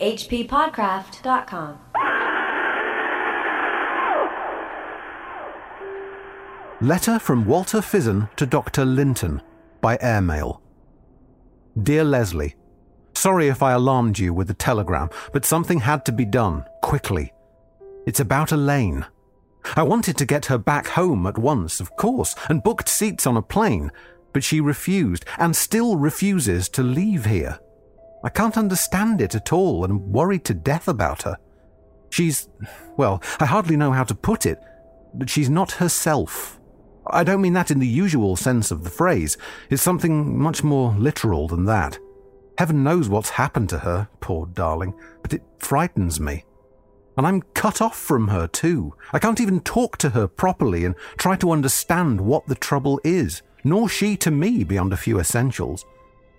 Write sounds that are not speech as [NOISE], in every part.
HPPodcraft.com. Letter from Walter Fizzen to Dr. Linton by airmail. Dear Leslie, Sorry if I alarmed you with the telegram, but something had to be done, quickly. It's about Elaine. I wanted to get her back home at once, of course, and booked seats on a plane, but she refused, and still refuses to leave here. I can't understand it at all and am worried to death about her. She's, well, I hardly know how to put it, but she's not herself. I don't mean that in the usual sense of the phrase. It's something much more literal than that. Heaven knows what's happened to her, poor darling, but it frightens me. And I'm cut off from her, too. I can't even talk to her properly and try to understand what the trouble is, nor she to me beyond a few essentials.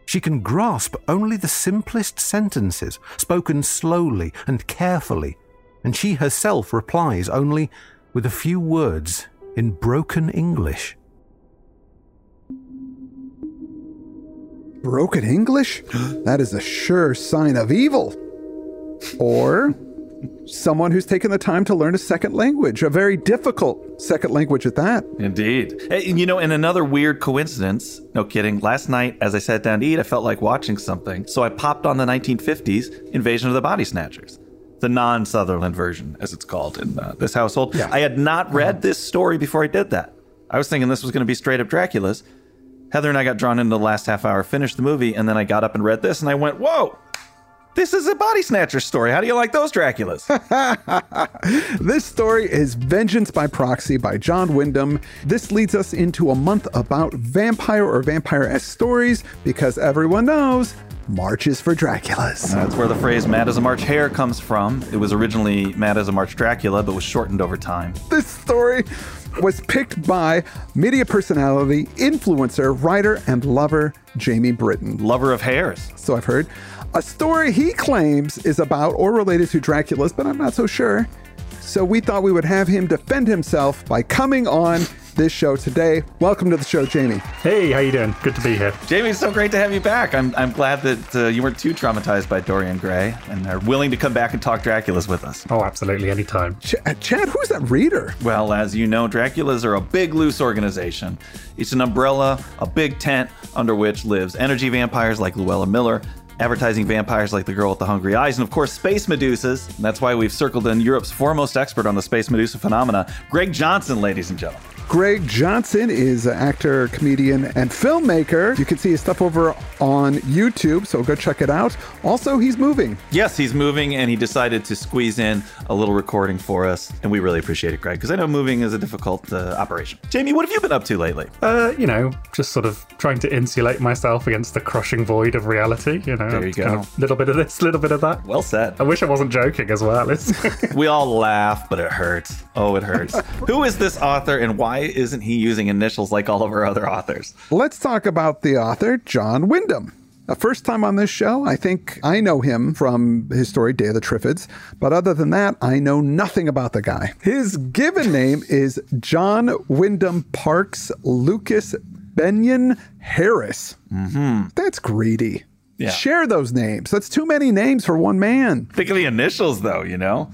She can grasp only the simplest sentences, spoken slowly and carefully, and she herself replies only with a few words in broken English. Broken English? [GASPS] That is a sure sign of evil. Or someone who's taken the time to learn a second language, a very difficult second language at that. Indeed. Hey, you know, in another weird coincidence, no kidding, last night as I sat down to eat, I felt like watching something. So I popped on the 1950s Invasion of the Body Snatchers. The non Sutherland version, as it's called in uh, this household. Yeah. I had not read this story before I did that. I was thinking this was going to be straight up Dracula's. Heather and I got drawn into the last half hour, finished the movie, and then I got up and read this, and I went, "Whoa, this is a body snatcher story. How do you like those Draculas?" [LAUGHS] This story is Vengeance by Proxy by John Wyndham. This leads us into a month about vampire or vampire esque stories because everyone knows March is for Draculas. Uh, that's where the phrase "mad as a March hare" comes from. It was originally "mad as a March Dracula," but was shortened over time. This story was picked by media personality, influencer, writer, and lover Jamie Brittain. Lover of hares. So I've heard. A story he claims is about or related to Dracula's, but I'm not so sure. So we thought we would have him defend himself by coming on this show today. Welcome to the show, Jamie. Hey, how you doing? Good to be here. Jamie, it's so great to have you back. I'm, I'm glad that uh, you weren't too traumatized by Dorian Gray and are willing to come back and talk Draculas with us. Oh, absolutely, anytime. Ch- uh, Chad, who's that reader? Well, as you know, Draculas are a big, loose organization. It's an umbrella, a big tent under which lives energy vampires like Luella Miller, advertising vampires like the girl with the hungry eyes, and of course, space medusas. And that's why we've circled in Europe's foremost expert on the space medusa phenomena, Greg Johnson, ladies and gentlemen. Greg Johnson is an actor, comedian, and filmmaker. You can see his stuff over on YouTube, so go check it out. Also, he's moving. Yes, he's moving, and he decided to squeeze in a little recording for us, and we really appreciate it, Greg, because I know moving is a difficult uh, operation. Jamie, what have you been up to lately? Uh, you know, just sort of trying to insulate myself against the crushing void of reality. You know, There you go. kind of little bit of this, little bit of that. Well said. I wish I wasn't joking as well. [LAUGHS] We all laugh, but it hurts. Oh, it hurts. [LAUGHS] Who is this author, and why isn't he using initials like all of our other authors? Let's talk about the author, John Wyndham. A first time on this show, I think I know him from his story Day of the Triffids, but other than that, I know nothing about the guy. His given name [LAUGHS] is John Wyndham Parkes Lucas Beynon Harris. Mm-hmm. That's greedy. Yeah. Share those names. That's too many names for one man. Think of the initials, though, you know?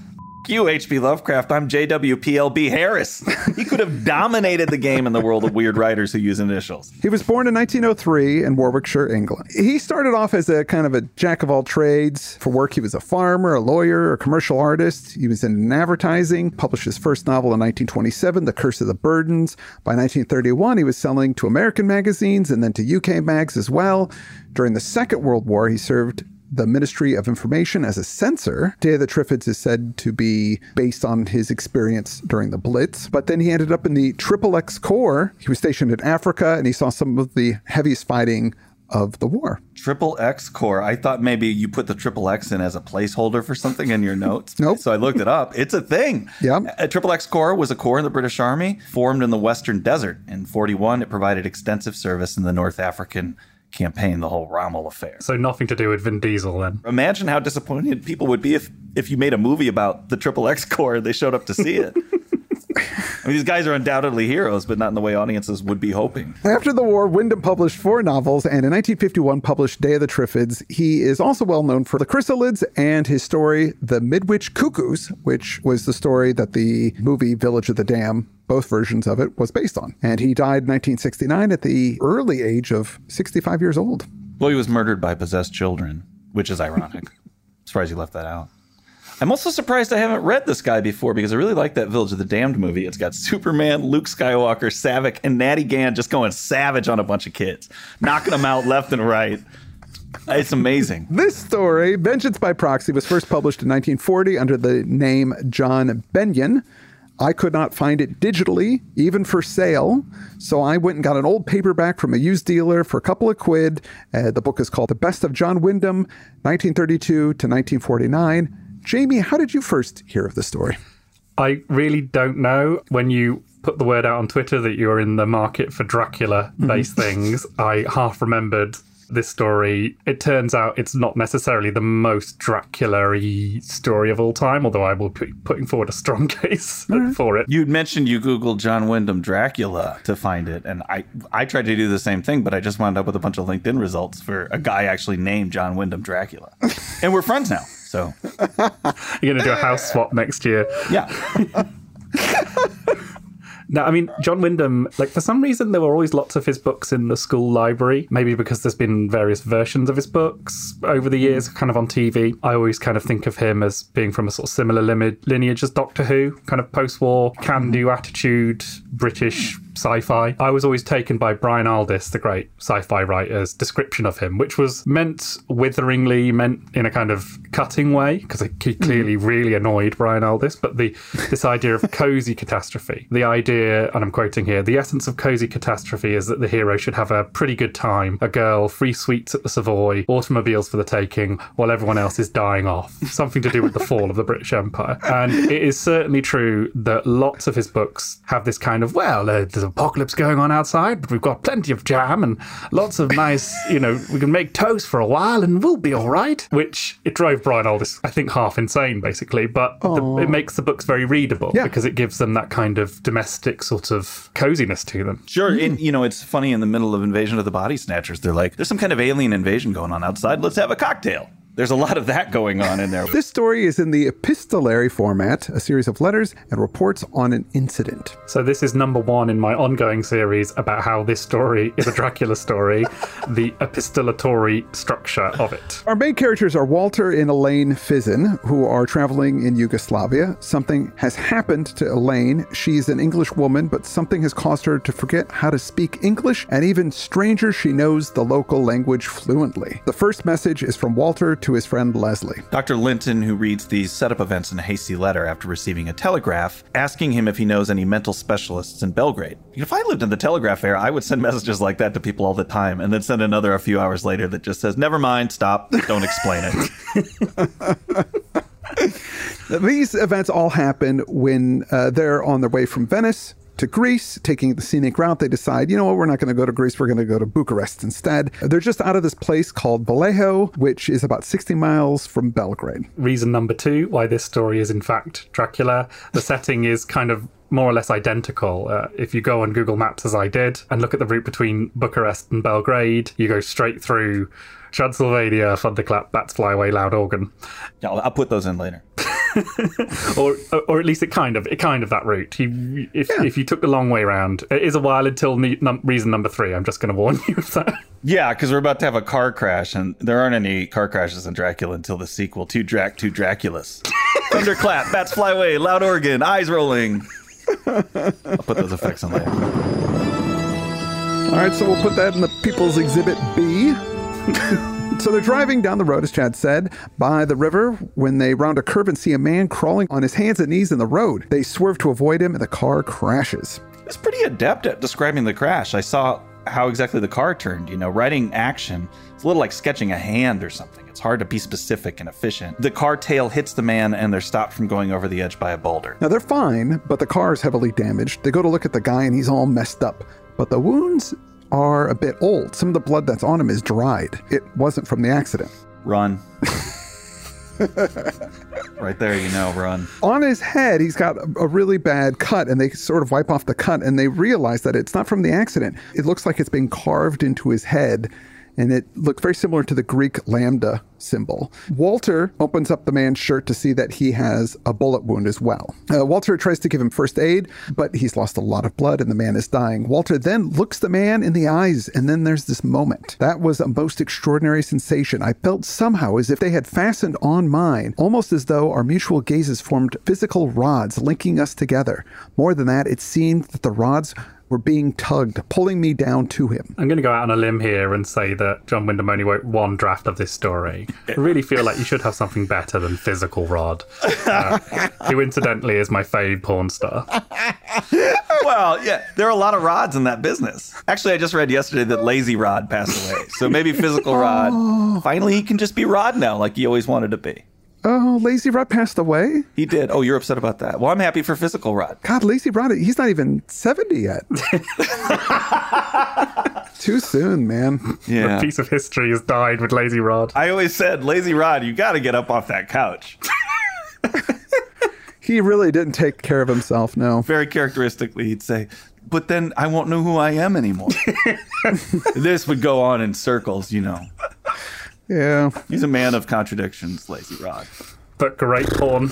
You, H.P. Lovecraft, I'm JWPLB Harris. [LAUGHS] He could have dominated the game in the world of weird writers who use initials. He was born in 1903 in Warwickshire, England. He started off as a kind of a jack of all trades. For work, he was a farmer, a lawyer, a commercial artist. He was in advertising, published his first novel in 1927, The Curse of the Burdens. By 1931, he was selling to American magazines and then to UK mags as well. During the Second World War, he served the Ministry of Information as a censor. Day of the Triffids is said to be based on his experience during the Blitz. But then he ended up in the Triple X Corps. He was stationed in Africa and he saw some of the heaviest fighting of the war. Triple X Core. I thought maybe you put the triple X in as a placeholder for something in your notes. [LAUGHS] Nope. So I looked it up. It's a thing. Yeah. A Triple X Corps was a corps in the British Army formed in the Western Desert. In 41, it provided extensive service in the North African campaign, the whole Rommel affair. so nothing to do with Vin Diesel then. Imagine how disappointed people would be if, if you made a movie about the Triple X Corps and they showed up to see it. [LAUGHS] I mean, these guys are undoubtedly heroes, but not in the way audiences would be hoping. After the war, Wyndham published four novels and in 1951 published Day of the Triffids. He is also well known for The Chrysalids and his story, The Midwich Cuckoos, which was the story that the movie Village of the Damned, both versions of it, was based on. And he died in 1969 at the early age of 65 years old. Well, he was murdered by possessed children, which is ironic. [LAUGHS] Surprised you left that out. I'm also surprised I haven't read this guy before because I really like that Village of the Damned movie. It's got Superman, Luke Skywalker, Saavik, and Natty Gann just going savage on a bunch of kids, knocking them out left and right. It's amazing. This story, Vengeance by Proxy, was first published in 1940 under the name John Beynon. I could not find it digitally, even for sale. So I went and got an old paperback from a used dealer for a couple of quid. Uh, the book is called The Best of John Wyndham, 1932 to 1949. Jamie, how did you first hear of the story? I really don't know. When you put the word out on Twitter that you're in the market for Dracula mm-hmm. based things, I half remembered this story. It turns out it's not necessarily the most Dracula y story of all time, although I will be putting forward a strong [LAUGHS] case for it. You'd mentioned you Googled John Wyndham Dracula to find it, and I I tried to do the same thing, but I just wound up with a bunch of LinkedIn results for a guy actually named John Wyndham Dracula. [LAUGHS] and we're friends now. So You're going to do a house swap next year. yeah. [LAUGHS] Now, I mean John Wyndham. Like for some reason, there were always lots of his books in the school library. Maybe because there's been various versions of his books over the years, mm. kind of on TV. I always kind of think of him as being from a sort of similar lineage as Doctor Who, kind of post-war can-do mm-hmm. attitude, British sci-fi. I was always taken by Brian Aldiss, the great sci-fi writer's description of him, which was meant witheringly, meant in a kind of cutting way, because he clearly really annoyed Brian Aldiss. But the this idea of [LAUGHS] cozy catastrophe, the idea, and I'm quoting here, the essence of cozy catastrophe is that the hero should have a pretty good time, a girl, free sweets at the Savoy, automobiles for the taking, while everyone else is dying off. Something to do with the fall of the British Empire. And it is certainly true that lots of his books have this kind of, well, uh, there's apocalypse going on outside, but we've got plenty of jam and lots of nice, you know, we can make toast for a while and we'll be all right. Which it drove Brian Aldiss, I think, half insane, basically. But the, it makes the books very readable Yeah. because it gives them that kind of domestic sort of coziness to them. Sure. And, hmm. you know, it's funny in the middle of Invasion of the Body Snatchers, they're like, there's some kind of alien invasion going on outside. Let's have a cocktail. There's a lot of that going on in there. This story is in the epistolary format, a series of letters and reports on an incident. So this is number one in my ongoing series about how this story is a Dracula story, [LAUGHS] the epistolatory structure of it. Our main characters are Walter and Elaine Fizen, who are traveling in Yugoslavia. Something has happened to Elaine. She's an English woman, but something has caused her to forget how to speak English, and even stranger, she knows the local language fluently. The first message is from Walter to his friend Leslie. Dr. Linton, who reads these setup events in a hasty letter after receiving a telegraph, asking him if he knows any mental specialists in Belgrade. If I lived in the telegraph era, I would send [LAUGHS] messages like that to people all the time and then send another a few hours later that just says, never mind, stop, don't explain it. [LAUGHS] [LAUGHS] These events all happen when uh, they're on their way from Venice to Greece, taking the scenic route. They decide, you know what, we're not going to go to Greece, we're going to go to Bucharest instead. They're just out of this place called Vallejo, which is about 60 miles from Belgrade. reason number two why this story is in fact Dracula. The setting is kind of more or less identical. Uh, if you go on Google Maps, as I did, and look at the route between Bucharest and Belgrade, you go straight through Transylvania, Thunderclap, Bats Fly Away, Loud Organ, Yeah, I'll, I'll put those in later. [LAUGHS] or or at least it kind of it kind of that route. You, if if you took the long way around, it is a while until ne- num- reason number three. I'm just going to warn [LAUGHS] you of that. Yeah, because we're about to have a car crash, and there aren't any car crashes in Dracula until the sequel, Two Drac, Two Draculas. [LAUGHS] Thunderclap, bats fly away, loud organ, eyes rolling. I'll put those effects in later. All right, so we'll put that in the People's Exhibit B. so they're driving down the road, as Chad said, by the river when they round a curve and see a man crawling on his hands and knees in the road. They swerve to avoid him, and the car crashes. It's pretty adept at describing the crash. I saw how exactly the car turned. You know, writing action, it's a little like sketching a hand or something. It's hard to be specific and efficient. The car tail hits the man, and they're stopped from going over the edge by a boulder. Now they're fine, but the car is heavily damaged. They go to look at the guy, and he's all messed up. But the wounds are a bit old. Some of the blood that's on him is dried. It wasn't from the accident. Run. [LAUGHS] right there, you know, run. On his head, he's got a, really bad cut, and they sort of wipe off the cut, and they realize that it's not from the accident. It looks like it's been carved into his head and it looked very similar to the Greek lambda symbol. Walter opens up the man's shirt to see that he has a bullet wound as well. Uh, Walter tries to give him first aid, but he's lost a lot of blood and the man is dying. Walter then looks the man in the eyes, and then there's this moment. That was a most extraordinary sensation. I felt somehow as if they had fastened on mine, almost as though our mutual gazes formed physical rods linking us together. More than that, it seemed that the rods were being tugged, pulling me down to him. I'm going to go out on a limb here and say that John Wyndham only wrote one draft of this story. I really feel like you should have something better than Physical Rod, uh, who incidentally is my fave porn star. well, yeah, there are a lot of rods in that business. Actually, I just read yesterday that Lazy Rod passed away. So maybe Physical Rod, oh. finally he can just be Rod now, like he always wanted to be. Oh, Lazy Rod passed away? He did. Oh, you're upset about that. Well, I'm happy for Physical Rod. God, Lazy Rod, he's not even 70 yet. [LAUGHS] Too soon, man. Yeah. A piece of history has died with Lazy Rod. I always said, Lazy Rod, you got to get up off that couch. [LAUGHS] he really didn't take care of himself, no. Very characteristically, he'd say, but then I won't know who I am anymore. [LAUGHS] this would go on in circles, you know. Yeah. He's a man of contradictions, Lazy Rod. But great porn. [LAUGHS]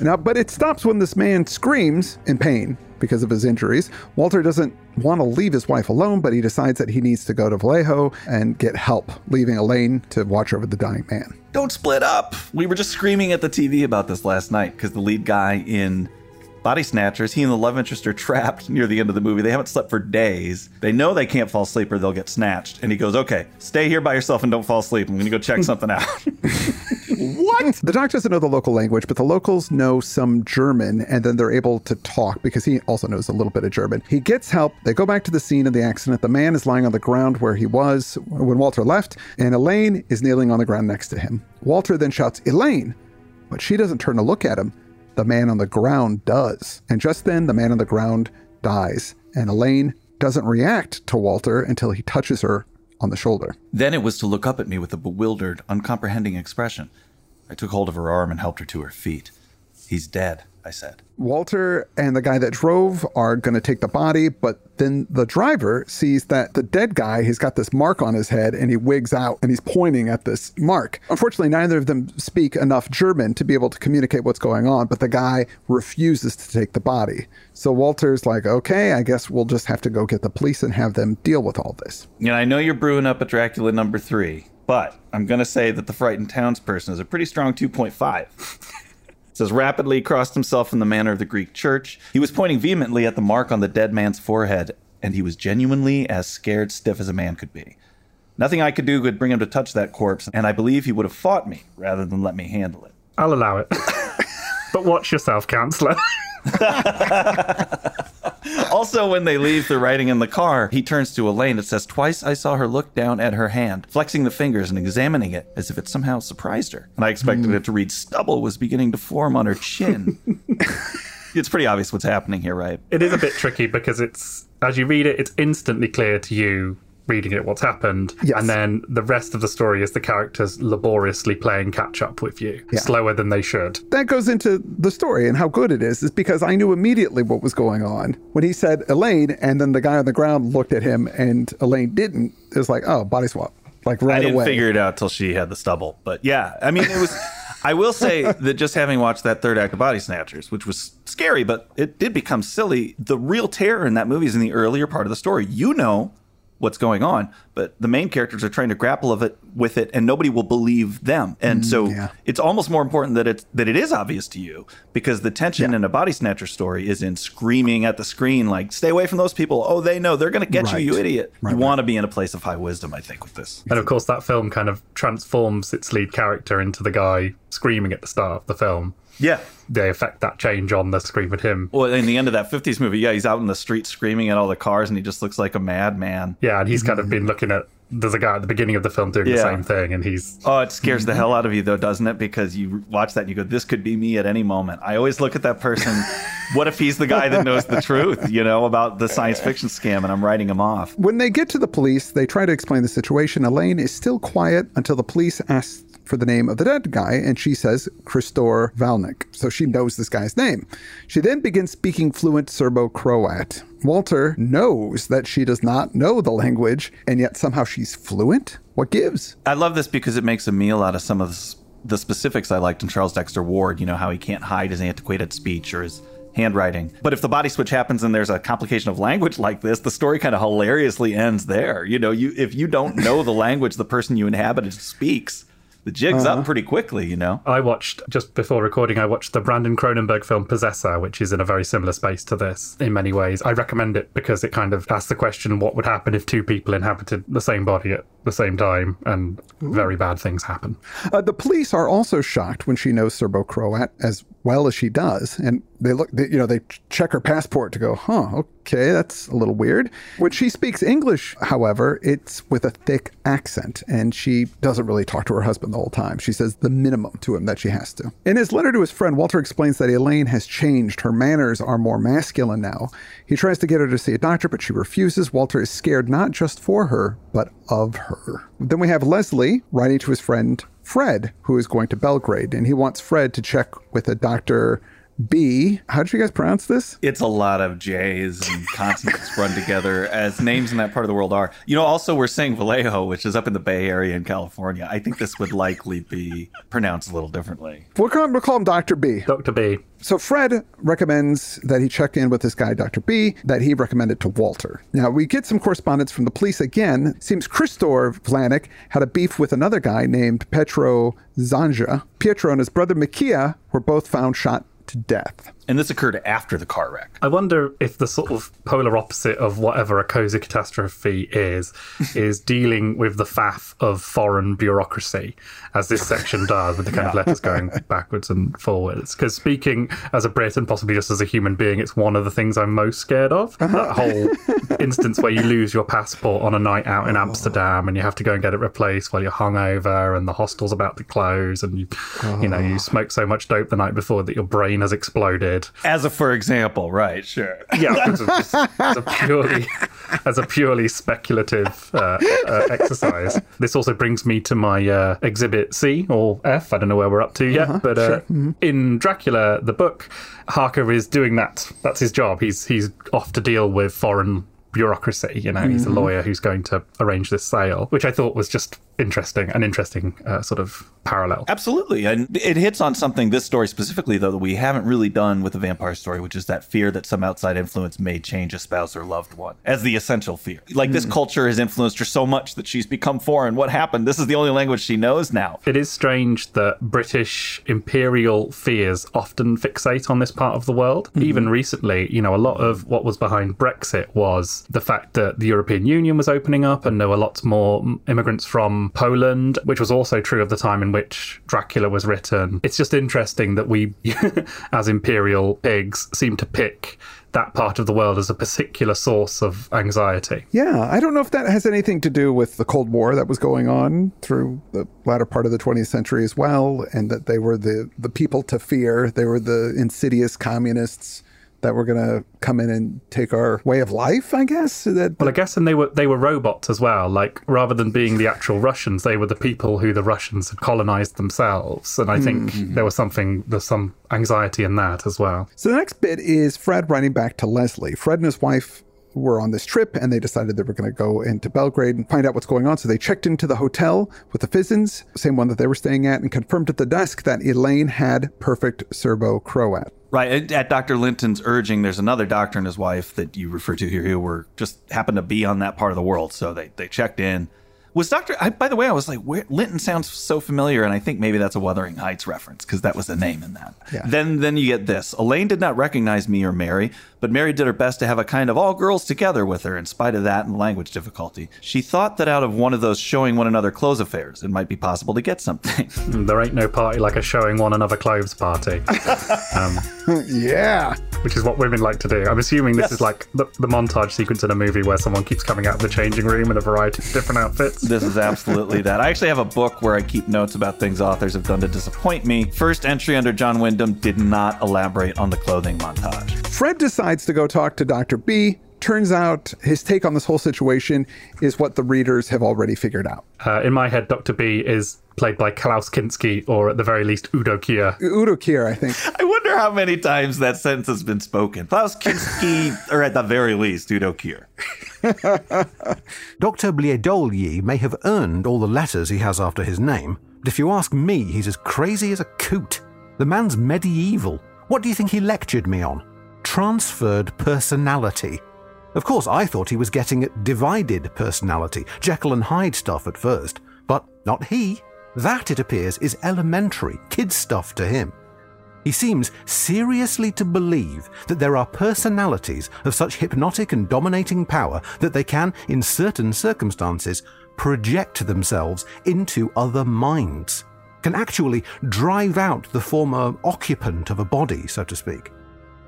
now, but it stops when this man screams in pain because of his injuries. Walter doesn't want to leave his wife alone, but he decides that he needs to go to Vallejo and get help, leaving Elaine to watch over the dying man. Don't split up. We were just screaming at the TV about this last night because the lead guy in Body Snatchers, he and the love interest are [LAUGHS] trapped near the end of the movie. They haven't slept for days. They know they can't fall asleep or they'll get snatched. And he goes, Okay, stay here by yourself and don't fall asleep. I'm going to go check something out. [LAUGHS] what? The doc doesn't know the local language, but the locals know some German and then they're able to talk because he also knows a little bit of German. He gets help. They go back to the scene of the accident. The man is lying on the ground where he was when Walter left, and Elaine is kneeling on the ground next to him. Walter then shouts, Elaine! But she doesn't turn to look at him the man on the ground does. And just then, the man on the ground dies, and Elaine doesn't react to Walter until he touches her on the shoulder. Then it was to look up at me with a bewildered, uncomprehending expression. I took hold of her arm and helped her to her feet. He's dead, I said. Walter and the guy that drove are going to take the body, but then the driver sees that the dead guy has got this mark on his head and he wigs out and he's pointing at this mark. Unfortunately, neither of them speak enough German to be able to communicate what's going on, but the guy refuses to take the body. So Walter's like, okay, I guess we'll just have to go get the police and have them deal with all this. Yeah, I know you're brewing up a Dracula number three, but I'm going to say that the frightened townsperson is a pretty strong 2.5. [LAUGHS] says rapidly crossed himself in the manner of the Greek church. He was pointing vehemently at the mark on the dead man's forehead, and he was genuinely as scared stiff as a man could be. Nothing I could do could bring him to touch that corpse, and I believe he would have fought me rather than let me handle it. I'll allow it. [LAUGHS] but watch yourself, counselor. [LAUGHS] [LAUGHS] also, when they leave the writing in the car, he turns to Elaine. It says, Twice I saw her look down at her hand, flexing the fingers and examining it as if it somehow surprised her. And I expected mm. it to read, Stubble was beginning to form on her chin. [LAUGHS] it's pretty obvious what's happening here, right? It is a bit tricky because it's, as you read it, it's instantly clear to you reading it what's happened yes. and then the rest of the story is the characters laboriously playing catch up with you yeah. slower than they should that goes into the story and how good it is is because i knew immediately what was going on when he said elaine and then the guy on the ground looked at him and elaine didn't it was like oh body swap like right I didn't away. figure it out till she had the stubble but yeah i mean it was I will say [LAUGHS] that just having watched that third act of Body Snatchers, which was scary, but it did become silly. The real terror in that movie is in the earlier part of the story. You know what's going on but the main characters are trying to grapple of it with it and nobody will believe them and mm, so yeah. it's almost more important that it's that it is obvious to you because the tension yeah. in a body snatcher story is in screaming at the screen like stay away from those people oh they know they're going to get right. you you idiot right, you right. want to be in a place of high wisdom i think with this and of course that film kind of transforms its lead character into the guy screaming at the start of the film yeah. They affect that change on the screen with him. Well, in the end of that 50s movie, yeah, he's out in the street screaming at all the cars and he just looks like a madman. Yeah, and he's kind of mm-hmm. been looking at there's a guy at the beginning of the film doing the same thing, and he's Oh, it scares the mm-hmm. hell out of you, though, doesn't it? Because you watch that and you go, this could be me at any moment. I always look at that person. [LAUGHS] what if he's the guy that knows the truth, you know, about the science fiction scam and I'm writing him off? When they get to the police, they try to explain the situation. Elaine is still quiet until the police ask for the name of the dead guy, and she says Christor Valnik. So she knows this guy's name. She then begins speaking fluent Serbo Croat. Walter knows that she does not know the language, and yet somehow she's fluent. What gives? I love this because it makes a meal out of some of the, the specifics I liked in Charles Dexter Ward, you know, how he can't hide his antiquated speech or his handwriting. But if the body switch happens and there's a complication of language like this, the story kind of hilariously ends there. You know, you if you don't know the language the person you inhabited speaks, the jig's up pretty quickly, you know. I watched just before recording. I watched the Brandon Cronenberg film Possessor, which is in a very similar space to this in many ways. I recommend it because it kind of asks the question: what would happen if two people inhabited the same body at the same time, and very bad things happen. Uh, the police are also shocked when she knows Serbo Croat as well as she does, and they look, they, you know, they check her passport to go, huh, okay, that's a little weird. When she speaks English, however, it's with a thick accent, and she doesn't really talk to her husband the whole time. She says the minimum to him that she has to. In his letter to his friend, Walter explains that Elaine has changed. Her manners are more masculine now. He tries to get her to see a doctor, but she refuses. Walter is scared not just for her, but of her. Then we have Leslie writing to his friend Fred, who is going to Belgrade, and he wants Fred to check with a Dr. B. How did you guys pronounce this? It's a lot of J's and consonants run together as names in that part of the world are. You know, also we're saying Vallejo, which is up in the Bay Area in California. I think this would likely be pronounced a little differently. We'll call him, we'll call him Dr. B. Dr. B. So Fred recommends that he check in with this guy, Dr. B, that he recommended to Walter. Now we get some correspondence from the police again. Seems Christor Vlanik had a beef with another guy named Petro Zanja. Pietro and his brother Mikia were both found shot to death. And this occurred after the car wreck. I wonder if the sort of polar opposite of whatever a cozy catastrophe is, [LAUGHS] is dealing with the faff of foreign bureaucracy, as this section does, with the kind of [LAUGHS] letters going backwards and forwards. Because speaking as a Brit and possibly just as a human being, it's one of the things I'm most scared of. Uh-huh. That whole instance where you lose your passport on a night out in oh. Amsterdam and you have to go and get it replaced while you're hungover and the hostel's about to close and you, you know, oh. you smoke so much dope the night before that your brain has exploded. As a for example, right? Sure. Yeah, as a, a purely as a purely speculative uh, uh, exercise. This also brings me to my uh, exhibit C or F. I don't know where we're up to yet, but uh, in Dracula, the book, Harker is doing that. That's his job. He's he's off to deal with foreign bureaucracy. You know, he's a lawyer who's going to arrange this sale, which I thought was just interesting, an interesting uh, sort of parallel. Absolutely. And it hits on something, this story specifically, though, that we haven't really done with the vampire story, which is that fear that some outside influence may change a spouse or loved one as the essential fear. Like this hmm. culture has influenced her so much that she's become foreign. What happened? This is the only language she knows now. It is strange that British imperial fears often fixate on this part of the world. Mm-hmm. Even recently, you know, a lot of what was behind Brexit was the fact that the European Union was opening up and there were lots more immigrants from Poland, which was also true of the time in which Dracula was written. It's just interesting that we, [LAUGHS] as imperial pigs, seem to pick that part of the world as a particular source of anxiety. Yeah, I don't know if that has anything to do with the Cold War that was going on through the latter part of the 20th century as well, and that they were the, the people to fear. They were the insidious communists that were going to come in and take our way of life, I guess. That, Well, I guess, and they were they were robots as well. Like rather than being the actual Russians, they were the people who the Russians had colonized themselves. And I think mm-hmm. there was something there's some anxiety in that as well. So the next bit is Fred writing back to Leslie. Fred and his wife were on this trip and they decided they were going to go into Belgrade and find out what's going on. So they checked into the hotel with the Fizens, same one that they were staying at, and confirmed at the desk that Elaine had perfect Serbo Croat. Right. At- Dr. Linton's urging, there's another doctor and his wife that you refer to here who were just happened to be on that part of the world. So they, they checked in. Was Dr. I, by the way, I was like, where, Linton sounds so familiar, and I think maybe that's a Wuthering Heights reference because that was the name in that. Yeah. Then, then you get this. Elaine did not recognize me or Mary, but Mary did her best to have a kind of all girls together with her in spite of that and language difficulty. She thought that out of one of those showing one another clothes affairs, it might be possible to get something. [LAUGHS] There ain't no party like a showing one another clothes party. [LAUGHS] um, yeah. which is what women like to do. I'm assuming this Yes. is like the, the montage sequence in a movie where someone keeps coming out of the changing room in a variety of different outfits. This is absolutely that. I actually have a book where I keep notes about things authors have done to disappoint me. First entry under John Wyndham did not elaborate on the clothing montage. Fred decides to go talk to Dr. B. Turns out his take on this whole situation is what the readers have already figured out. Uh, in my head, Dr. B is played by Klaus Kinski, or at the very least, Udo Kier. Udo Kier, I think. [LAUGHS] I wonder how many times that sentence has been spoken. Klaus Kinski, [LAUGHS] or at the very least, Udo Kier. [LAUGHS] Dr. Bliedolyi may have earned all the letters he has after his name, but if you ask me, he's as crazy as a coot. The man's medieval. What do you think he lectured me on? Transferred personality. Of course, I thought he was getting at divided personality, Jekyll and Hyde stuff at first, but not he. That, it appears, is elementary, kid stuff to him. He seems seriously to believe that there are personalities of such hypnotic and dominating power that they can, in certain circumstances, project themselves into other minds, can actually drive out the former occupant of a body, so to speak.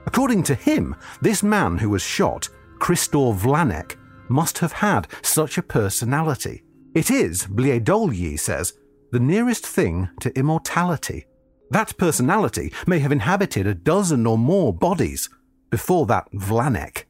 According to him, this man who was shot, Christor Vlanek, must have had such a personality. It is, Bliedolyi says, the nearest thing to immortality. That personality may have inhabited a dozen or more bodies before that Vlanek.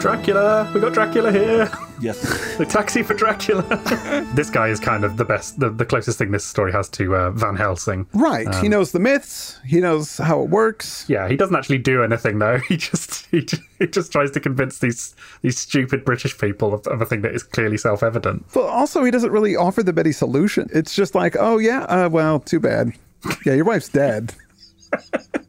Dracula! We got Dracula here! [LAUGHS] Yes. [LAUGHS] the taxi for Dracula! [LAUGHS] this guy is kind of the best, the, the closest thing this story has to uh, Van Helsing. Right. he knows the myths. He knows how it works. Yeah, he doesn't actually do anything though. [LAUGHS] He just he, ju- he just tries to convince these these stupid British people of, of a thing that is clearly self evident. But also, he doesn't really offer the Betty solution. It's just like, oh, yeah, uh, well, too bad. Yeah, your wife's dead.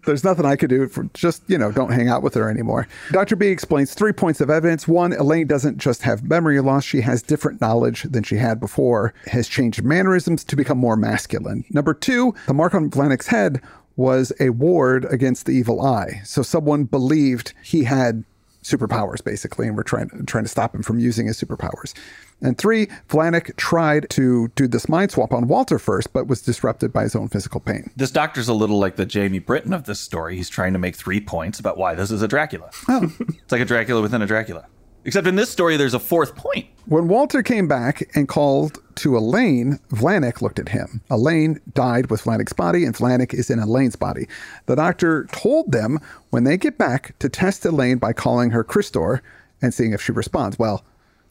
There's nothing I could do for just, you know, don't hang out with her anymore. Dr. B explains three points of evidence. One, Elaine doesn't just have memory loss, she has different knowledge than she had before, has changed mannerisms to become more masculine. Number two, the mark on Vlanek's head was a ward against the evil eye. So someone believed he had superpowers basically and we're trying to trying to stop him from using his superpowers. And three, Vlanek tried to do this mind swap on Walter first, but was disrupted by his own physical pain. This doctor's a little like the Jamie Brittain of this story. He's trying to make three points about why this is a Dracula. Oh. it's like a Dracula within a Dracula. Except in this story, there's a fourth point. When Walter came back and called to Elaine, Vlanek looked at him. Elaine died with Vlanek's body, and Vlanek is in Elaine's body. The doctor told them when they get back to test Elaine by calling her Christor and seeing if she responds. Well,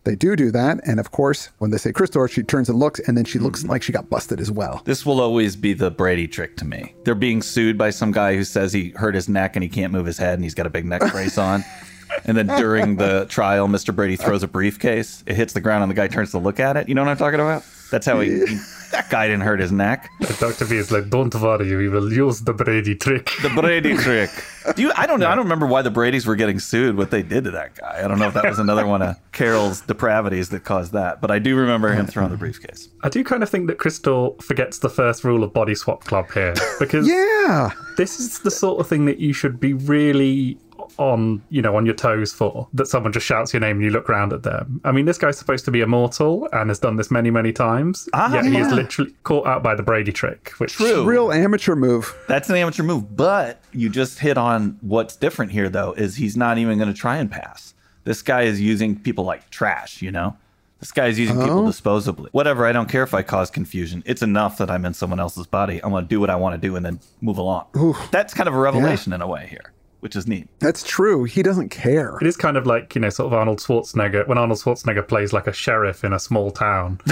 they do do that, and of course, when they say Christor, she turns and looks, and then she looks hmm. like she got busted as well. This will always be the Brady trick to me. They're being sued by some guy who says he hurt his neck and he can't move his head and he's got a big neck brace on. [LAUGHS] And then during the trial, Mr. Brady throws a briefcase. It hits the ground and the guy turns to look at it. You know what I'm talking about? That's how he. he- that guy didn't hurt his neck. And Dr. B is like, don't worry, we will use the Brady trick. The Brady [LAUGHS] trick. Do you? I don't know. I don't remember why the Brady's were getting sued. What they did to that guy. I don't know if that was another one of Carol's depravities that caused that. But I do remember him throwing the briefcase. I do kind of think that Crystal forgets the first rule of Body Swap Club here. Because [LAUGHS] Yeah. this is the sort of thing that you should be really on you know on your toes for that someone just shouts your name and you look round at them i mean this guy's supposed to be immortal and has done this many many times Ah, yet he is literally caught out by the brady trick which True. Real amateur move. That's an amateur move, but you just hit on what's different here, though, is he's not even going to try and pass. This guy is using people like trash, you know? This guy is using people disposably. Whatever, I don't care if I cause confusion. It's enough that I'm in someone else's body. I'm going to do what I want to do and then move along. That's kind of a revelation in a way here, which is neat. That's true. He doesn't care. it is kind of like you know sort of arnold schwarzenegger when arnold schwarzenegger plays like a sheriff in a small town [LAUGHS]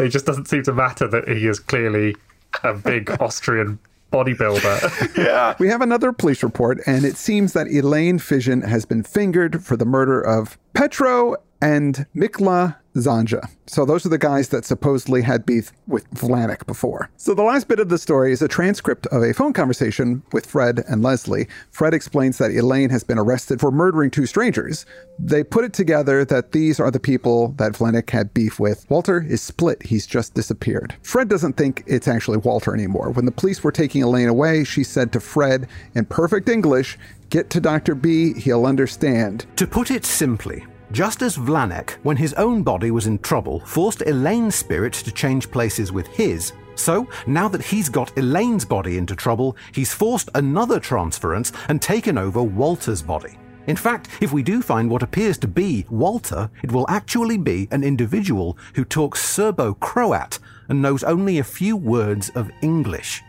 it just doesn't seem to matter that he is clearly a big austrian bodybuilder yeah. We have another police report, and it seems that Elaine Fission has been fingered for the murder of Petro and Mikla Zanja. So those are the guys that supposedly had beef with Vlanek before. So the last bit of the story is a transcript of a phone conversation with Fred and Leslie. Fred explains that Elaine has been arrested for murdering two strangers. They put it together that these are the people that Vlanek had beef with. Walter is split. He's just disappeared. Fred doesn't think it's actually Walter anymore. When the police were taking Elaine away, she said to Fred in perfect English, Get to Dr. B, he'll understand. To put it simply, just as Vlanek, when his own body was in trouble, forced Elaine's spirit to change places with his, So, now that he's got Elaine's body into trouble, he's forced another transference and taken over Walter's body. In fact, if we do find what appears to be Walter, it will actually be an individual who talks Serbo Croat and knows only a few words of English.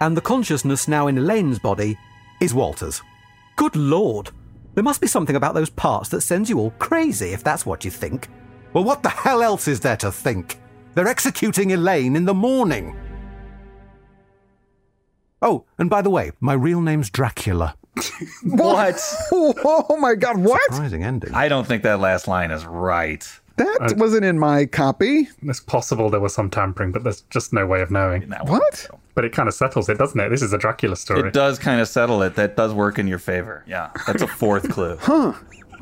And the consciousness now in Elaine's body is Walter's. Good lord! There must be something about those parts that sends you all crazy if that's what you think. Well, what the hell else is there to think? They're executing Elaine in the morning. Oh, and by the way, my real name's Dracula. [LAUGHS] What? [LAUGHS] oh my God, what? Surprising ending. I don't think that last line is right. That uh, wasn't in my copy. It's possible there was some tampering, but there's just no way of knowing. What? But it kind of settles it, doesn't it? This is a Dracula story. It does kind of settle it. That does work in your favor. Yeah, that's a fourth clue. [LAUGHS] Huh.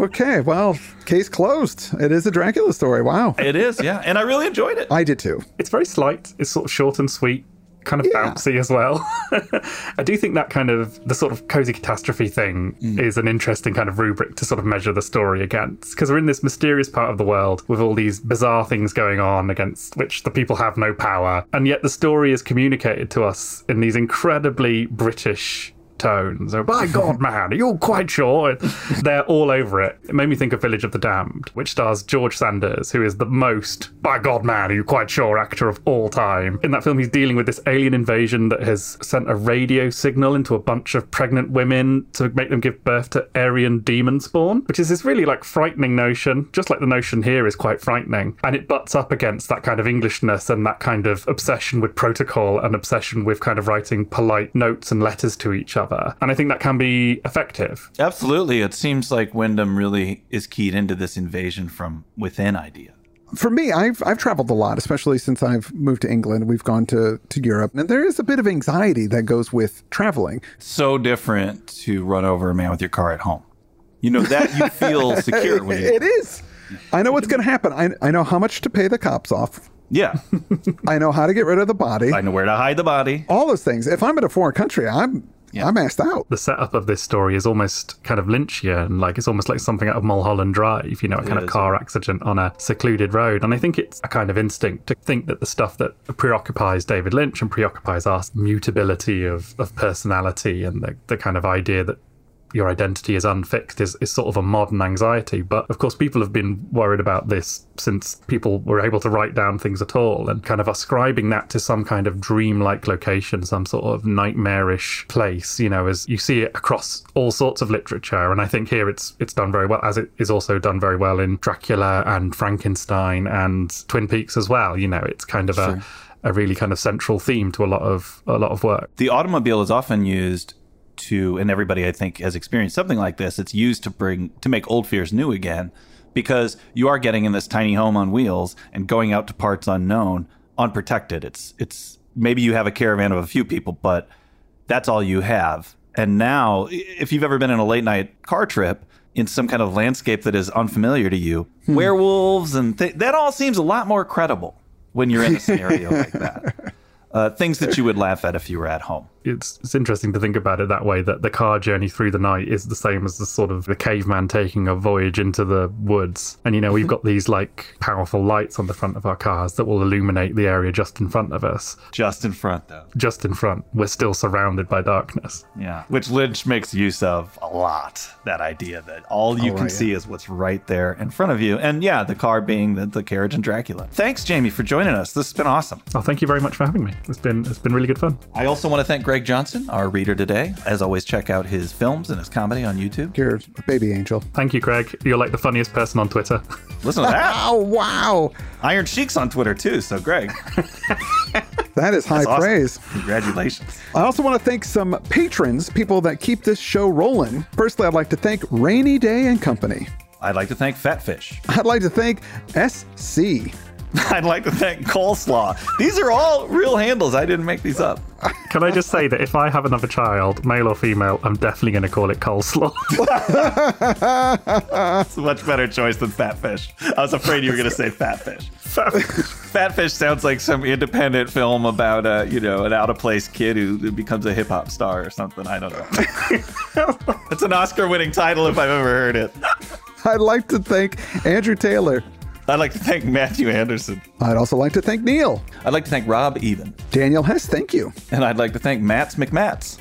Okay, well, case closed. It is a Dracula story. Wow. It is, yeah, and I really enjoyed it. I did too. It's very slight. It's sort of short and sweet, kind of Yeah. bouncy as well. [LAUGHS] I do think that kind of the sort of cozy catastrophe thing mm. is an interesting kind of rubric to sort of measure the story against because we're in this mysterious part of the world with all these bizarre things going on against which the people have no power, and yet the story is communicated to us in these incredibly British tones. Oh, by [LAUGHS] God, man, are you quite sure? They're all over it. It made me think of Village of the Damned, which stars George Sanders, who is the most, by God, man, are you quite sure actor of all time. In that film, he's dealing with this alien invasion that has sent a radio signal into a bunch of pregnant women to make them give birth to Aryan demon spawn, which is this really like frightening notion, just like the notion here is quite frightening. And it butts up against that kind of Englishness and that kind of obsession with protocol and obsession with kind of writing polite notes and letters to each other. And I think that can be effective. Absolutely, it seems like Wyndham really is keyed into this invasion from within idea. For me, I've I've traveled a lot, especially since I've moved to England. We've gone to, to Europe. And there is a bit of anxiety that goes with traveling. So different to run over a man with your car at home. You know that you feel [LAUGHS] secure when you. It is. I know what's going to happen. I, I know how much to pay the cops off. Yeah, [LAUGHS] I know how to get rid of the body. I know where to hide the body. All those things. If I'm in a foreign country, I'm I'm asked out. the setup of this story is almost kind of Lynchian, like it's almost like something out of Mulholland Drive, you know, a kind of car accident on a secluded road. And I think it's a kind of instinct to think that the stuff that preoccupies David Lynch and preoccupies us, mutability of, of personality and the, the kind of idea that your identity is unfixed is, is sort of a modern anxiety. But of course, people have been worried about this since people were able to write down things at all and kind of ascribing that to some kind of dreamlike location, some sort of nightmarish place, you know, as you see it across all sorts of literature. And I think here it's it's done very well, as it is also done very well in Dracula and Frankenstein and Twin Peaks as well. You know, it's kind of a a really kind of central theme to a lot of a lot of work. The automobile is often used to, and everybody I think has experienced something like this. It's used to bring to make old fears new again, because you are getting in this tiny home on wheels and going out to parts unknown, unprotected. It's it's maybe you have a caravan of a few people, but that's all you have. And now, if you've ever been in a late night car trip in some kind of landscape that is unfamiliar to you, werewolves and th- that all seems a lot more credible when you're in a scenario like that. [LAUGHS] Uh, things that you would laugh at if you were at home. It's it's interesting to think about it that way that the car journey through the night is the same as the sort of the caveman taking a voyage into the woods and you know we've got [LAUGHS] these like powerful lights on the front of our cars that will illuminate the area just in front of us Just in front, though. just in front we're still surrounded by darkness Yeah. Which Lynch makes use of a lot. That idea that all you oh, can right, see is what's right there in front of you. And yeah, the car being the, the carriage and Dracula. Thanks, Jamie, for joining us. This has been awesome. oh thank you very much for having me it's been it's been really good fun I also want to thank Greg Johnson, our reader today. As always, check out his films and his comedy on YouTube. You're a baby angel. thank you craig you're like the funniest person on twitter [LAUGHS] Listen to that. Oh, wow. Iron Cheeks on Twitter, too. So, Greg, [LAUGHS] That is high awesome. praise. congratulations. I also want to thank some patrons, people that keep this show rolling. Firstly, I'd like to thank Rainy Day and Company. I'd like to thank Fatfish. I'd like to thank SC. [LAUGHS] I'd like to thank Coleslaw. These are all real handles. I didn't make these up. can i just say that if i have another child male or female i'm definitely going to call it coleslaw [LAUGHS] It's a much better choice than Fatfish. I was afraid you were going to say Fatfish. Fatfish sounds like some independent film about a you know an out of place kid who, who becomes a hip hop star or something. I don't know. [LAUGHS] it's an Oscar winning title if I've ever heard it. I'd like to thank Andrew Taylor I'd like to thank Matthew Anderson. I'd also like to thank Neil. I'd like to thank Rob Even. Daniel Hess, thank you. And I'd like to thank Matts McMats.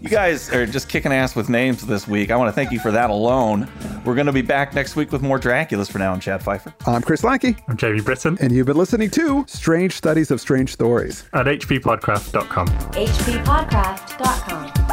You guys are just kicking ass with names this week. I want to thank you for that alone. We're going to be back next week with more Draculas for now. I'm Chad Fifer. I'm Chris Lackey, I'm Jamie Brittain and you've been listening to Strange Studies of Strange Stories. at hppodcraft.com. hppodcraft.com.